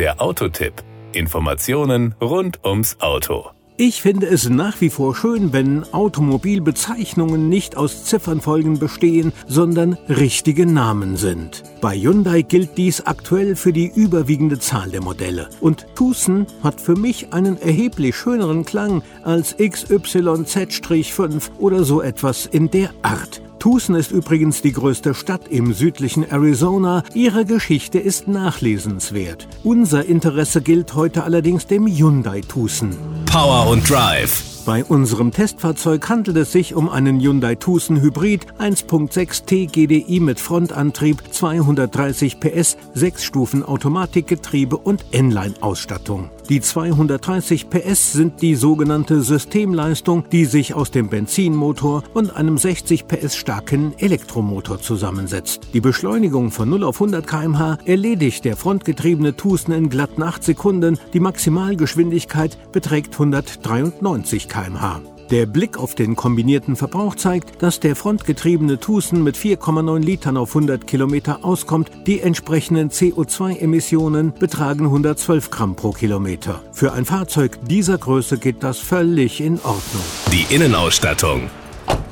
Der Autotipp. Informationen rund ums Auto. Ich finde es nach wie vor schön, wenn Automobilbezeichnungen nicht aus Ziffernfolgen bestehen, sondern richtige Namen sind. Bei Hyundai gilt dies aktuell für die überwiegende Zahl der Modelle. Und Tucson hat für mich einen erheblich schöneren Klang als XYZ-5 oder so etwas in der Art. Tucson ist übrigens die größte Stadt im südlichen Arizona. Ihre Geschichte ist nachlesenswert. Unser Interesse gilt heute allerdings dem Hyundai Tucson. Power und Drive. Bei unserem Testfahrzeug handelt es sich um einen Hyundai Tucson Hybrid 1.6 T GDI mit Frontantrieb, 230 PS, 6 Stufen Automatikgetriebe und N-Line-Ausstattung. Die 230 PS sind die sogenannte Systemleistung, die sich aus dem Benzinmotor und einem 60 PS starken Elektromotor zusammensetzt. Die Beschleunigung von 0 auf 100 km/h erledigt der frontgetriebene Tucson in glatten 8 Sekunden. Die Maximalgeschwindigkeit beträgt 193 km/h. Der Blick auf den kombinierten Verbrauch zeigt, dass der frontgetriebene Tucson mit 4,9 Litern auf 100 Kilometer auskommt. Die entsprechenden CO2-Emissionen betragen 112 Gramm pro Kilometer. Für ein Fahrzeug dieser Größe geht das völlig in Ordnung. Die Innenausstattung.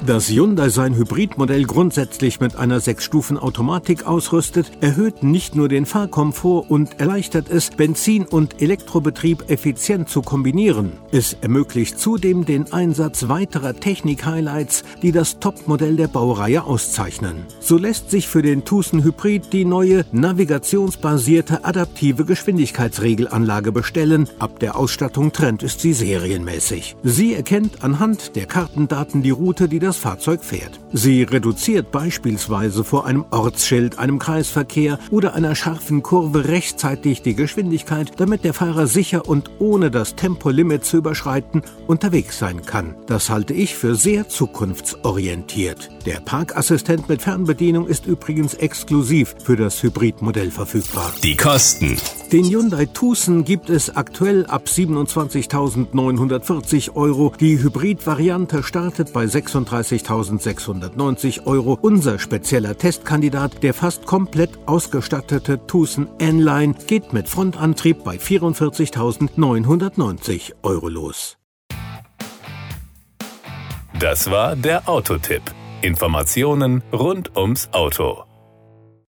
Dass Hyundai sein Hybridmodell grundsätzlich mit einer 6-Stufen-Automatik ausrüstet, erhöht nicht nur den Fahrkomfort und erleichtert es, Benzin- und Elektrobetrieb effizient zu kombinieren. Es ermöglicht zudem den Einsatz weiterer Technik-Highlights, die das Topmodell der Baureihe auszeichnen. So lässt sich für den Tucson Hybrid die neue navigationsbasierte adaptive Geschwindigkeitsregelanlage bestellen. Ab der Ausstattung trennt ist sie serienmäßig. Sie erkennt anhand der Kartendaten die Route, die das Fahrzeug fährt. Sie reduziert beispielsweise vor einem Ortsschild, einem Kreisverkehr oder einer scharfen Kurve rechtzeitig die Geschwindigkeit, damit der Fahrer sicher und ohne das Tempolimit zu überschreiten unterwegs sein kann. Das halte ich für sehr zukunftsorientiert. Der Parkassistent mit Fernbedienung ist übrigens exklusiv für das Hybridmodell verfügbar. Die Kosten. Den Hyundai Tucson gibt es aktuell ab 27.940 Euro. Die Hybrid-Variante startet bei 36.690 Euro. Unser spezieller Testkandidat, der fast komplett ausgestattete Tucson N-Line, geht mit Frontantrieb bei 44.990 Euro los. Das war der Autotipp. Informationen rund ums Auto.